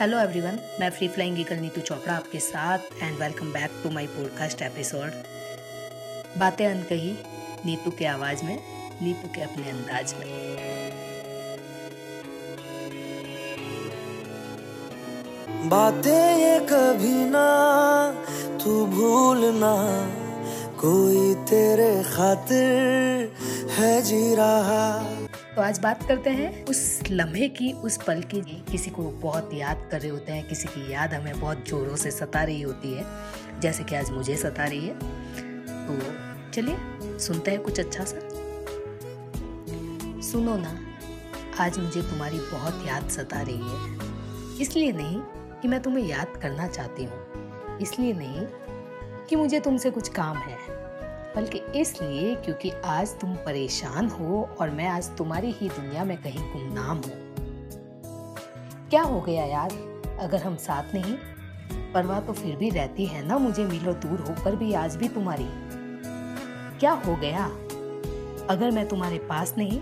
Hello everyone मैं free flying eagle Neetu Chopra आपके साथ and welcome back to my podcast episode बातें अनकही, नीतू के आवाज़ में, नीतू के अपने अंदाज में। बातें ये कभी ना, तू भूलना कोई तेरे खातिर है जी रहा। तो आज बात करते हैं उस लम्हे की, उस पल की किसी को बहुत याद कर रहे होते हैं, किसी की याद हमें बहुत जोरों से सता रही होती है, जैसे कि आज मुझे सता रही है। तो चलिए, सुनते हैं कुछ अच्छा सा। सुनो ना, आज मुझे तुम्हारी बहुत याद सता रही है। इसलिए नहीं कि मैं तुम्हें याद करना चाहती हूँ। इसलिए नहीं कि मुझे तुमसे कुछ काम है। बल्कि इसलिए क्योंकि आज तुम परेशान हो और मैं आज तुम्हारी ही दुनिया में कहीं गुमनाम हूँ। क्या हो गया यार? अगर हम साथ नहीं, परवाह तो फिर भी रहती है ना मुझे मिलो दूर होकर भी आज भी तुम्हारी। क्या हो गया? अगर मैं तुम्हारे पास नहीं,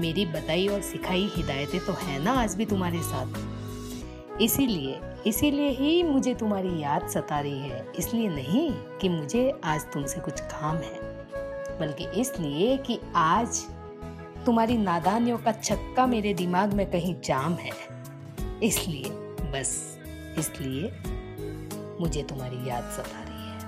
मेरी बताई और सिखाई हिदायतें तो है ना आज भी तुम्हारे साथ। इसीलिए इसीलिए ही मुझे तुम्हारी याद सता रही है। इसलिए नहीं कि मुझे आज तुमसे कुछ काम है, बल्कि इसलिए कि आज तुम्हारी नादानियों का छक्का मेरे दिमाग में कहीं जाम है। इसलिए, बस, इसलिए मुझे तुम्हारी याद सता रही है।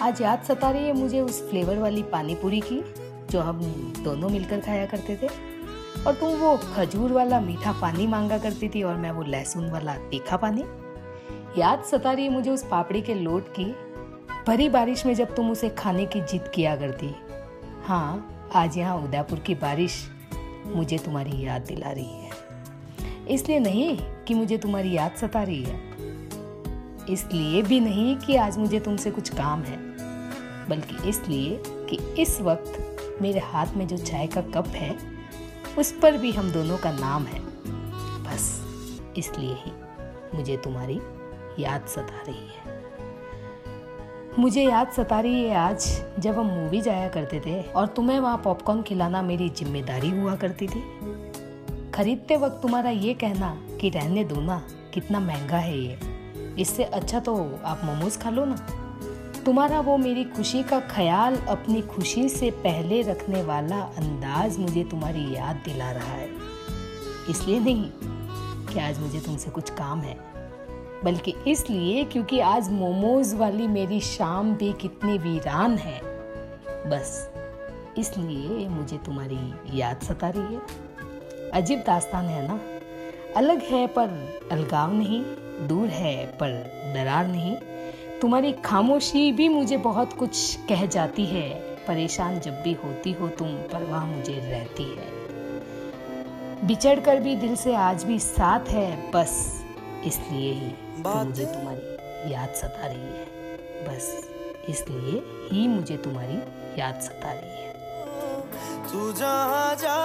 आज याद सता रही है मुझे उस फ्लेवर वाली पानी पूरी की, जो हम दोनों मिलकर खाया करते थे। और तुम वो खजूर वाला मीठा पानी मांगा करती थी और मैं वो लहसुन वाला तीखा पानी? याद सता रही मुझे उस पापड़ी के लोट की? भरी बारिश में जब तुम उसे खाने की जिद किया करती। हाँ आज यहाँ उदयपुर की बारिश मुझे तुम्हारी याद दिला रही है। इसलिए नहीं कि मुझे तुम्हारी याद सता रही है। इसलिए भी नहीं कि आज मुझे तुमसे कुछ काम है, बल्कि इसलिए कि इस वक्त मेरे हाथ में जो चाय का कप है उस पर भी हम दोनों का नाम है। बस इसलिए ही मुझे तुम्हारी याद सता रही है। मुझे याद सता रही है आज जब हम मूवी जाया करते थे और तुम्हें वहाँ पॉपकॉर्न खिलाना मेरी ज़िम्मेदारी हुआ करती थी। खरीदते वक्त तुम्हारा ये कहना कि रहने दो ना, कितना महँगा है ये। इससे अच्छा तो आप मोमोज खा लो ना। तुम्हारा वो मेरी खुशी का ख्याल अपनी खुशी से पहले रखने वाला अंदाज मुझे तुम्हारी याद दिला रहा है। इसलिए नहीं कि आज मुझे तुमसे कुछ काम है, बल्कि इसलिए क्योंकि आज मोमोज वाली मेरी शाम भी कितनी वीरान है। बस, इसलिए मुझे तुम्हारी याद सता रही है। अजीब दास्तान है ना? अलग है पर अलगाव नहीं, दूर है पर दरार नहीं। तुम्हारी खामोशी भी मुझे बहुत कुछ कह जाती है। परेशान जब भी होती हो तुम परवाह मुझे रहती है। बिछड़ कर भी दिल से आज भी साथ है बस इसलिए ही तो मुझे तुम्हारी याद सता रही है। बस इसलिए ही मुझे तुम्हारी याद सता रही है। तू जहाँ जा